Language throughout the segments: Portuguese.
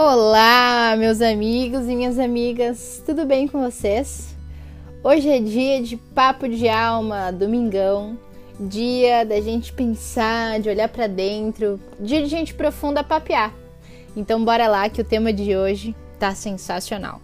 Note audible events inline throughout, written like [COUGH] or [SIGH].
Olá, meus amigos e minhas amigas, tudo bem com vocês? Hoje é dia de papo de alma, domingão, dia da gente pensar, de olhar para dentro, dia de gente profunda papear. Então bora lá que o tema de hoje tá sensacional.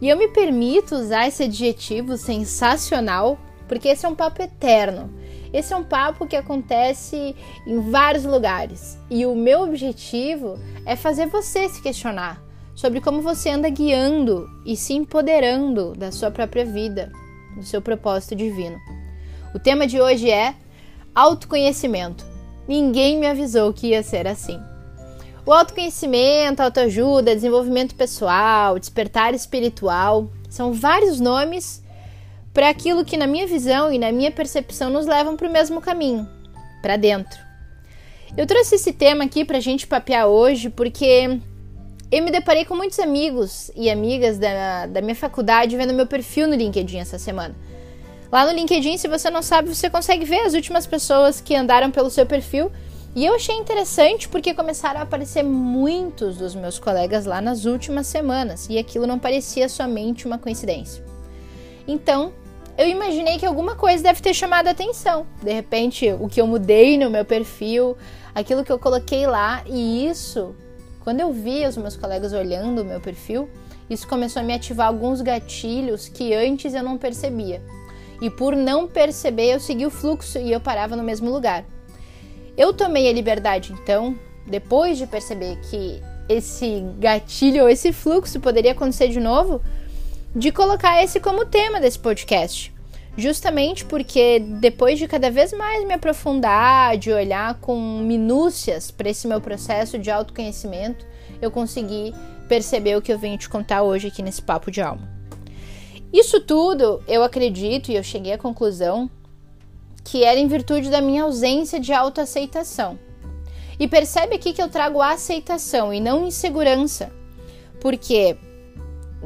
E eu me permito usar esse adjetivo sensacional porque esse é um papo eterno. Esse é um papo que acontece em vários lugares e o meu objetivo é fazer você se questionar sobre como você anda guiando e se empoderando da sua própria vida, do seu propósito divino. O tema de hoje é autoconhecimento. Ninguém me avisou que ia ser assim. O autoconhecimento, autoajuda, desenvolvimento pessoal, despertar espiritual são vários nomes para aquilo que, na minha visão e na minha percepção, nos levam para o mesmo caminho para dentro. Eu trouxe esse tema aqui para a gente papear hoje porque eu me deparei com muitos amigos e amigas da, da minha faculdade vendo meu perfil no LinkedIn essa semana. Lá no LinkedIn, se você não sabe, você consegue ver as últimas pessoas que andaram pelo seu perfil. E eu achei interessante porque começaram a aparecer muitos dos meus colegas lá nas últimas semanas e aquilo não parecia somente uma coincidência. Então, eu imaginei que alguma coisa deve ter chamado a atenção. De repente, o que eu mudei no meu perfil, aquilo que eu coloquei lá, e isso, quando eu vi os meus colegas olhando o meu perfil, isso começou a me ativar alguns gatilhos que antes eu não percebia. E por não perceber, eu segui o fluxo e eu parava no mesmo lugar. Eu tomei a liberdade, então, depois de perceber que esse gatilho ou esse fluxo poderia acontecer de novo, de colocar esse como tema desse podcast. Justamente porque depois de cada vez mais me aprofundar, de olhar com minúcias para esse meu processo de autoconhecimento, eu consegui perceber o que eu venho te contar hoje aqui nesse papo de alma. Isso tudo, eu acredito e eu cheguei à conclusão que era em virtude da minha ausência de autoaceitação. E percebe aqui que eu trago aceitação e não insegurança. Porque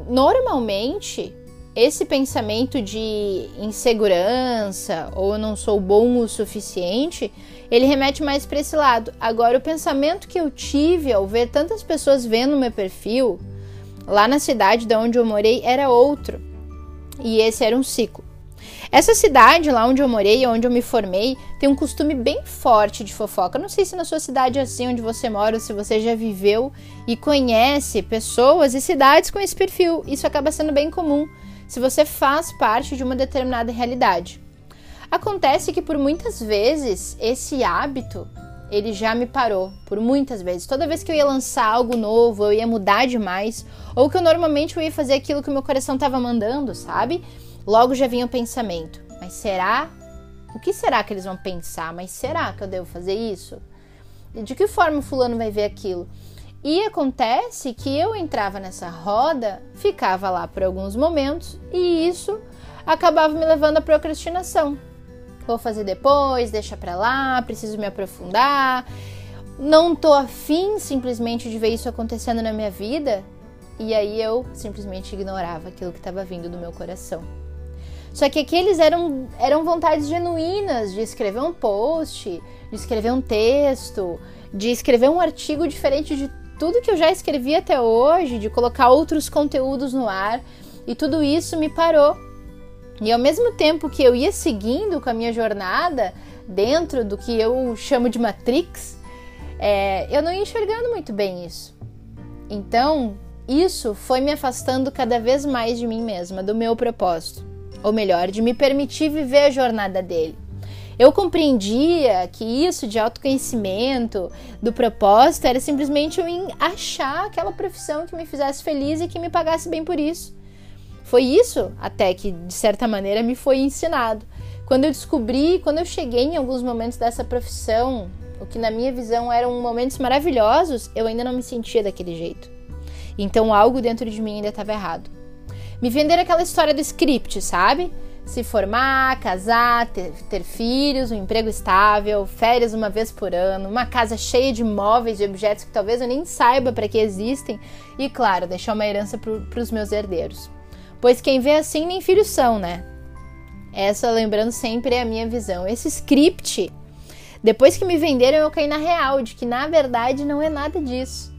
normalmente esse pensamento de insegurança ou eu não sou bom o suficiente, ele remete mais para esse lado. Agora, o pensamento que eu tive ao ver tantas pessoas vendo meu perfil lá na cidade de onde eu morei era outro. E esse era um ciclo. Essa cidade lá onde eu morei, onde eu me formei, tem um costume bem forte de fofoca. Não sei se na sua cidade é assim, onde você mora, se você já viveu e conhece pessoas e cidades com esse perfil. Isso acaba sendo bem comum se você faz parte de uma determinada realidade. Acontece que por muitas vezes esse hábito ele já me parou por muitas vezes. Toda vez que eu ia lançar algo novo, eu ia mudar demais, ou que eu normalmente eu ia fazer aquilo que o meu coração estava mandando, sabe? Logo já vinha o pensamento: mas será? O que será que eles vão pensar? Mas será que eu devo fazer isso? De que forma o fulano vai ver aquilo? E acontece que eu entrava nessa roda, ficava lá por alguns momentos e isso acabava me levando à procrastinação. Vou fazer depois, deixa pra lá, preciso me aprofundar. Não tô afim simplesmente de ver isso acontecendo na minha vida. E aí eu simplesmente ignorava aquilo que estava vindo do meu coração. Só que aqueles eram, eram vontades genuínas de escrever um post, de escrever um texto, de escrever um artigo diferente de tudo que eu já escrevi até hoje, de colocar outros conteúdos no ar, e tudo isso me parou. E ao mesmo tempo que eu ia seguindo com a minha jornada dentro do que eu chamo de Matrix, é, eu não ia enxergando muito bem isso. Então, isso foi me afastando cada vez mais de mim mesma, do meu propósito ou melhor, de me permitir viver a jornada dele. Eu compreendia que isso de autoconhecimento, do propósito, era simplesmente eu achar aquela profissão que me fizesse feliz e que me pagasse bem por isso. Foi isso até que, de certa maneira, me foi ensinado. Quando eu descobri, quando eu cheguei em alguns momentos dessa profissão, o que na minha visão eram momentos maravilhosos, eu ainda não me sentia daquele jeito. Então algo dentro de mim ainda estava errado. Me venderam aquela história do script, sabe? Se formar, casar, ter, ter filhos, um emprego estável, férias uma vez por ano, uma casa cheia de móveis e objetos que talvez eu nem saiba para que existem e, claro, deixar uma herança para os meus herdeiros. Pois quem vê assim nem filhos são, né? Essa, lembrando sempre, é a minha visão. Esse script, depois que me venderam, eu caí na real de que na verdade não é nada disso.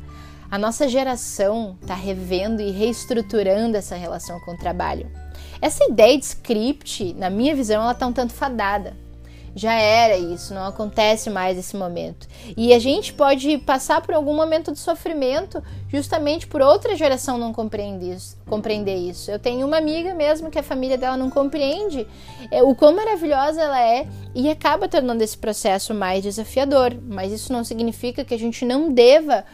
A nossa geração está revendo e reestruturando essa relação com o trabalho. Essa ideia de script, na minha visão, ela está um tanto fadada já era isso, não acontece mais esse momento. E a gente pode passar por algum momento de sofrimento justamente por outra geração não compreender isso. Compreender isso. Eu tenho uma amiga mesmo que a família dela não compreende é, o quão maravilhosa ela é e acaba tornando esse processo mais desafiador. Mas isso não significa que a gente não deva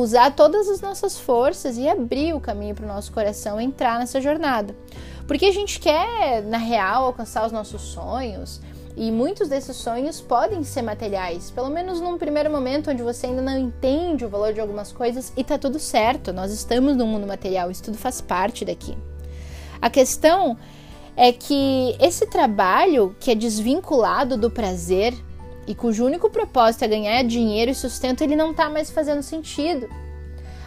usar todas as nossas forças e abrir o caminho para o nosso coração entrar nessa jornada. Porque a gente quer, na real, alcançar os nossos sonhos, e muitos desses sonhos podem ser materiais, pelo menos num primeiro momento onde você ainda não entende o valor de algumas coisas e tá tudo certo. Nós estamos no mundo material, isso tudo faz parte daqui. A questão é que esse trabalho que é desvinculado do prazer e cujo único propósito é ganhar dinheiro e sustento, ele não tá mais fazendo sentido.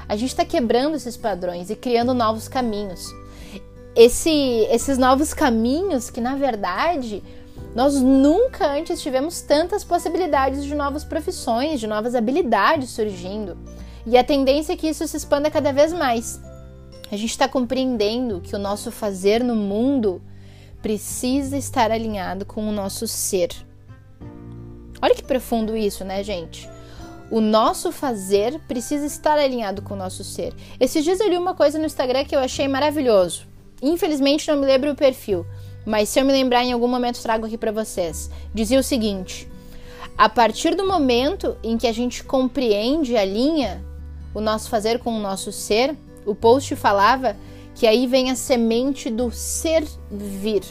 A gente está quebrando esses padrões e criando novos caminhos. Esse, esses novos caminhos que, na verdade, nós nunca antes tivemos tantas possibilidades de novas profissões, de novas habilidades surgindo. E a tendência é que isso se expanda cada vez mais. A gente está compreendendo que o nosso fazer no mundo precisa estar alinhado com o nosso ser. Olha que profundo isso, né, gente? O nosso fazer precisa estar alinhado com o nosso ser. Esses dias eu li uma coisa no Instagram que eu achei maravilhoso. Infelizmente não me lembro o perfil, mas se eu me lembrar em algum momento trago aqui para vocês. Dizia o seguinte: a partir do momento em que a gente compreende a linha, o nosso fazer com o nosso ser, o post falava que aí vem a semente do servir,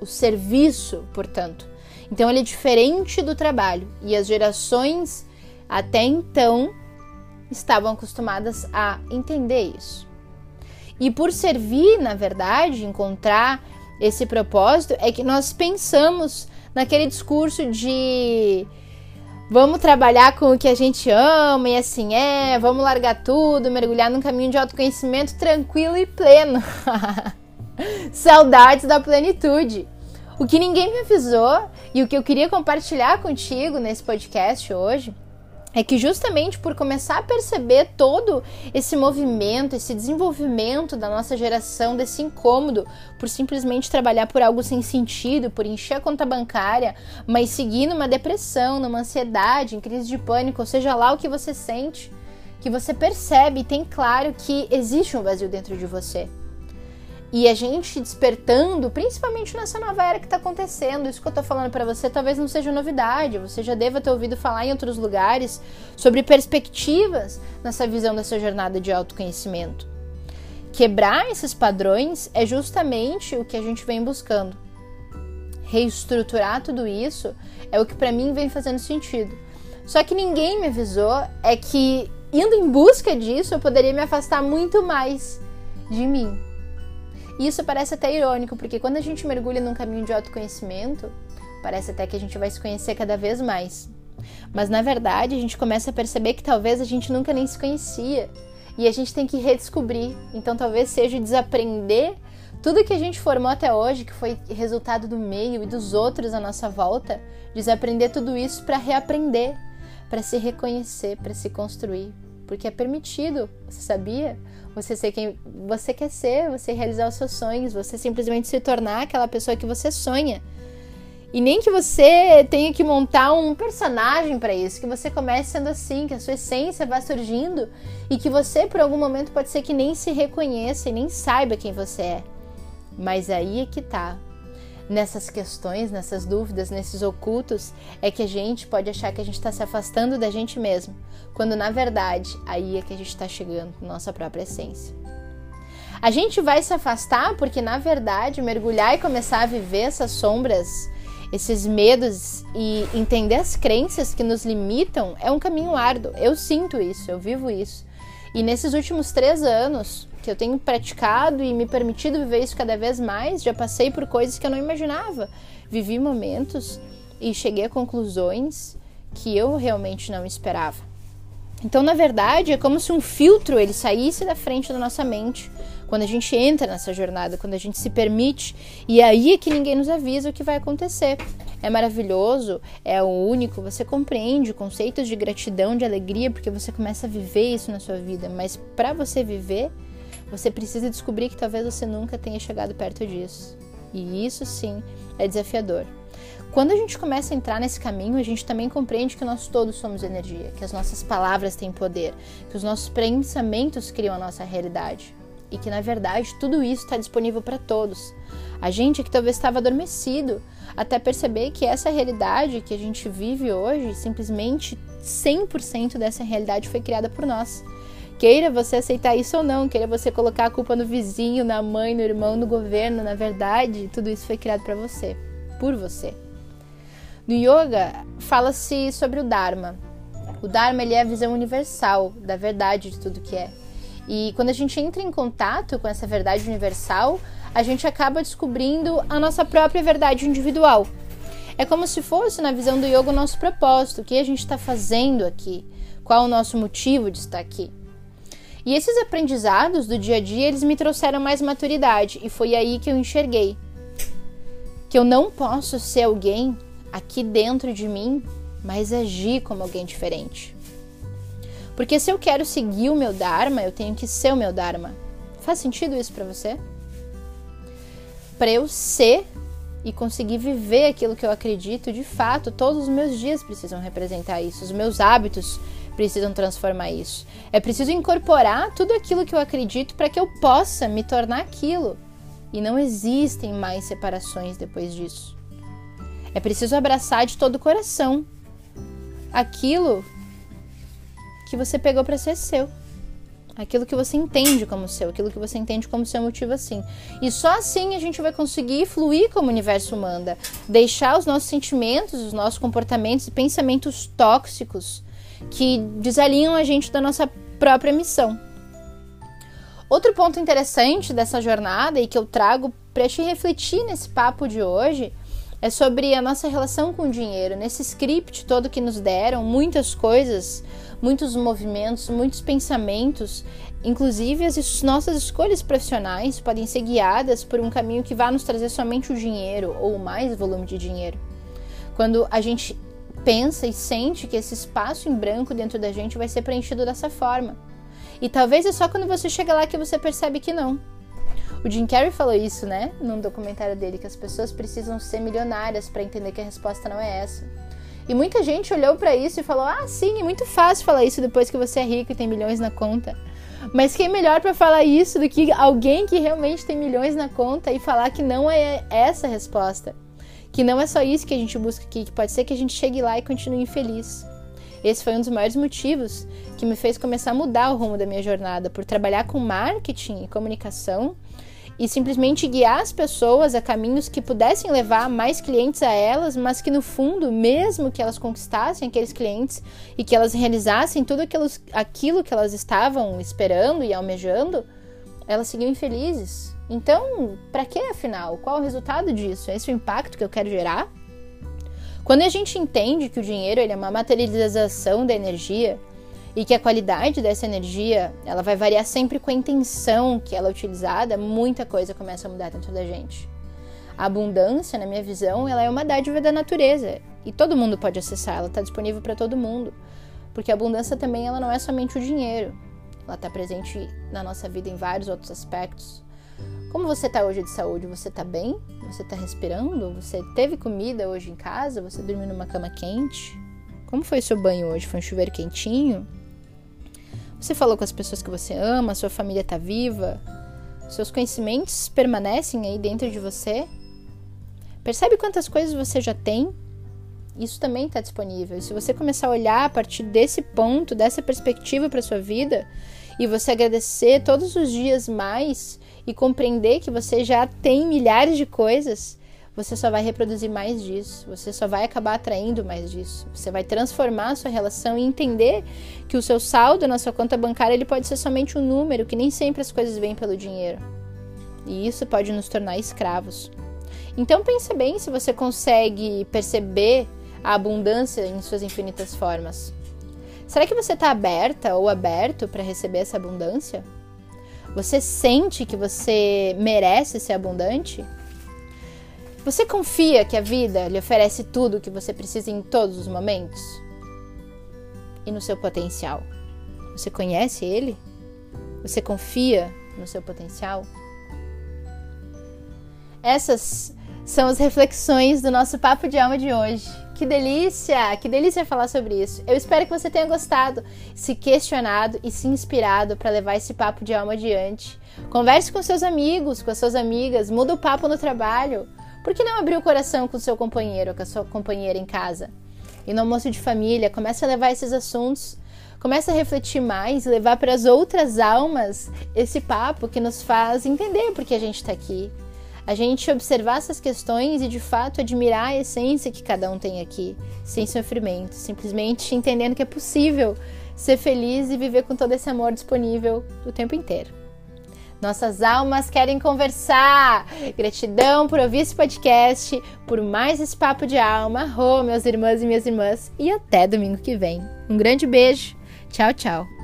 o serviço, portanto. Então ele é diferente do trabalho e as gerações até então estavam acostumadas a entender isso. E por servir, na verdade, encontrar esse propósito é que nós pensamos naquele discurso de vamos trabalhar com o que a gente ama e assim é, vamos largar tudo, mergulhar num caminho de autoconhecimento tranquilo e pleno. [LAUGHS] Saudades da plenitude. O que ninguém me avisou e o que eu queria compartilhar contigo nesse podcast hoje é que justamente por começar a perceber todo esse movimento, esse desenvolvimento da nossa geração, desse incômodo por simplesmente trabalhar por algo sem sentido, por encher a conta bancária, mas seguir numa depressão, numa ansiedade, em crise de pânico, ou seja lá o que você sente, que você percebe e tem claro que existe um vazio dentro de você. E a gente despertando, principalmente nessa nova era que está acontecendo, isso que eu estou falando para você talvez não seja novidade, você já deva ter ouvido falar em outros lugares sobre perspectivas nessa visão dessa jornada de autoconhecimento. Quebrar esses padrões é justamente o que a gente vem buscando. Reestruturar tudo isso é o que para mim vem fazendo sentido. Só que ninguém me avisou é que indo em busca disso eu poderia me afastar muito mais de mim isso parece até irônico, porque quando a gente mergulha num caminho de autoconhecimento, parece até que a gente vai se conhecer cada vez mais. Mas na verdade, a gente começa a perceber que talvez a gente nunca nem se conhecia e a gente tem que redescobrir. Então talvez seja desaprender tudo que a gente formou até hoje, que foi resultado do meio e dos outros à nossa volta, desaprender tudo isso para reaprender, para se reconhecer, para se construir, porque é permitido, você sabia? Você ser quem você quer ser, você realizar os seus sonhos, você simplesmente se tornar aquela pessoa que você sonha. E nem que você tenha que montar um personagem para isso, que você comece sendo assim, que a sua essência vá surgindo e que você por algum momento pode ser que nem se reconheça e nem saiba quem você é. Mas aí é que tá nessas questões, nessas dúvidas, nesses ocultos, é que a gente pode achar que a gente está se afastando da gente mesmo, quando na verdade aí é que a gente está chegando na nossa própria essência. A gente vai se afastar porque na verdade mergulhar e começar a viver essas sombras, esses medos e entender as crenças que nos limitam é um caminho árduo. Eu sinto isso, eu vivo isso. E nesses últimos três anos, que eu tenho praticado e me permitido viver isso cada vez mais, já passei por coisas que eu não imaginava. Vivi momentos e cheguei a conclusões que eu realmente não esperava. Então, na verdade, é como se um filtro ele saísse da frente da nossa mente Quando a gente entra nessa jornada, quando a gente se permite, e é aí é que ninguém nos avisa o que vai acontecer. É maravilhoso, é o único, você compreende conceitos de gratidão, de alegria, porque você começa a viver isso na sua vida, mas para você viver, você precisa descobrir que talvez você nunca tenha chegado perto disso. E isso sim é desafiador. Quando a gente começa a entrar nesse caminho, a gente também compreende que nós todos somos energia, que as nossas palavras têm poder, que os nossos pensamentos criam a nossa realidade e que na verdade tudo isso está disponível para todos. A gente que talvez estava adormecido até perceber que essa realidade que a gente vive hoje, simplesmente 100% dessa realidade foi criada por nós. Queira você aceitar isso ou não, queira você colocar a culpa no vizinho, na mãe, no irmão, no governo, na verdade, tudo isso foi criado para você, por você. No yoga, fala-se sobre o Dharma. O Dharma ele é a visão universal da verdade de tudo que é. E quando a gente entra em contato com essa verdade universal, a gente acaba descobrindo a nossa própria verdade individual. É como se fosse, na visão do yoga, o nosso propósito, o que a gente está fazendo aqui, qual o nosso motivo de estar aqui. E esses aprendizados do dia a dia, eles me trouxeram mais maturidade, e foi aí que eu enxerguei que eu não posso ser alguém aqui dentro de mim, mas agir como alguém diferente. Porque se eu quero seguir o meu Dharma, eu tenho que ser o meu Dharma. Faz sentido isso para você? Para eu ser e conseguir viver aquilo que eu acredito, de fato, todos os meus dias precisam representar isso, os meus hábitos precisam transformar isso. É preciso incorporar tudo aquilo que eu acredito para que eu possa me tornar aquilo. E não existem mais separações depois disso. É preciso abraçar de todo o coração aquilo que você pegou para ser seu. Aquilo que você entende como seu, aquilo que você entende como seu motivo assim. E só assim a gente vai conseguir fluir como o universo manda, deixar os nossos sentimentos, os nossos comportamentos e pensamentos tóxicos que desalinham a gente da nossa própria missão. Outro ponto interessante dessa jornada e que eu trago para te refletir nesse papo de hoje é sobre a nossa relação com o dinheiro. Nesse script todo que nos deram, muitas coisas, muitos movimentos, muitos pensamentos, inclusive as nossas escolhas profissionais podem ser guiadas por um caminho que vá nos trazer somente o dinheiro ou mais volume de dinheiro. Quando a gente pensa e sente que esse espaço em branco dentro da gente vai ser preenchido dessa forma. E talvez é só quando você chega lá que você percebe que não. O Jim Carrey falou isso, né? Num documentário dele, que as pessoas precisam ser milionárias para entender que a resposta não é essa. E muita gente olhou para isso e falou: ah, sim, é muito fácil falar isso depois que você é rico e tem milhões na conta. Mas quem é melhor para falar isso do que alguém que realmente tem milhões na conta e falar que não é essa a resposta? Que não é só isso que a gente busca aqui, que pode ser que a gente chegue lá e continue infeliz. Esse foi um dos maiores motivos que me fez começar a mudar o rumo da minha jornada, por trabalhar com marketing e comunicação e simplesmente guiar as pessoas a caminhos que pudessem levar mais clientes a elas, mas que no fundo, mesmo que elas conquistassem aqueles clientes e que elas realizassem tudo aquilo, aquilo que elas estavam esperando e almejando, elas seguiam infelizes. Então, para que afinal? Qual o resultado disso? É esse o impacto que eu quero gerar? Quando a gente entende que o dinheiro ele é uma materialização da energia, e que a qualidade dessa energia ela vai variar sempre com a intenção que ela é utilizada, muita coisa começa a mudar dentro da gente. A abundância, na minha visão, ela é uma dádiva da natureza e todo mundo pode acessar, ela está disponível para todo mundo, porque a abundância também ela não é somente o dinheiro, ela está presente na nossa vida em vários outros aspectos. Como você está hoje de saúde? Você está bem? Você está respirando? Você teve comida hoje em casa? Você dormiu numa cama quente? Como foi seu banho hoje? Foi um chuveiro quentinho? Você falou com as pessoas que você ama, sua família está viva, seus conhecimentos permanecem aí dentro de você. Percebe quantas coisas você já tem? Isso também está disponível. E se você começar a olhar a partir desse ponto, dessa perspectiva para sua vida, e você agradecer todos os dias mais e compreender que você já tem milhares de coisas, você só vai reproduzir mais disso, você só vai acabar atraindo mais disso. Você vai transformar a sua relação e entender que o seu saldo na sua conta bancária ele pode ser somente um número, que nem sempre as coisas vêm pelo dinheiro. E isso pode nos tornar escravos. Então pense bem se você consegue perceber a abundância em suas infinitas formas. Será que você está aberta ou aberto para receber essa abundância? Você sente que você merece ser abundante? Você confia que a vida lhe oferece tudo o que você precisa em todos os momentos? E no seu potencial? Você conhece ele? Você confia no seu potencial? Essas são as reflexões do nosso papo de alma de hoje. Que delícia! Que delícia falar sobre isso. Eu espero que você tenha gostado, se questionado e se inspirado para levar esse papo de alma adiante. Converse com seus amigos, com as suas amigas, muda o papo no trabalho. Por que não abrir o coração com o seu companheiro com a sua companheira em casa? E no almoço de família, comece a levar esses assuntos. Comece a refletir mais levar para as outras almas esse papo que nos faz entender por que a gente está aqui. A gente observar essas questões e de fato admirar a essência que cada um tem aqui, sem sofrimento, simplesmente entendendo que é possível ser feliz e viver com todo esse amor disponível o tempo inteiro. Nossas almas querem conversar. Gratidão por ouvir esse podcast, por mais esse papo de alma. Oh, meus irmãos e minhas irmãs. E até domingo que vem. Um grande beijo. Tchau, tchau.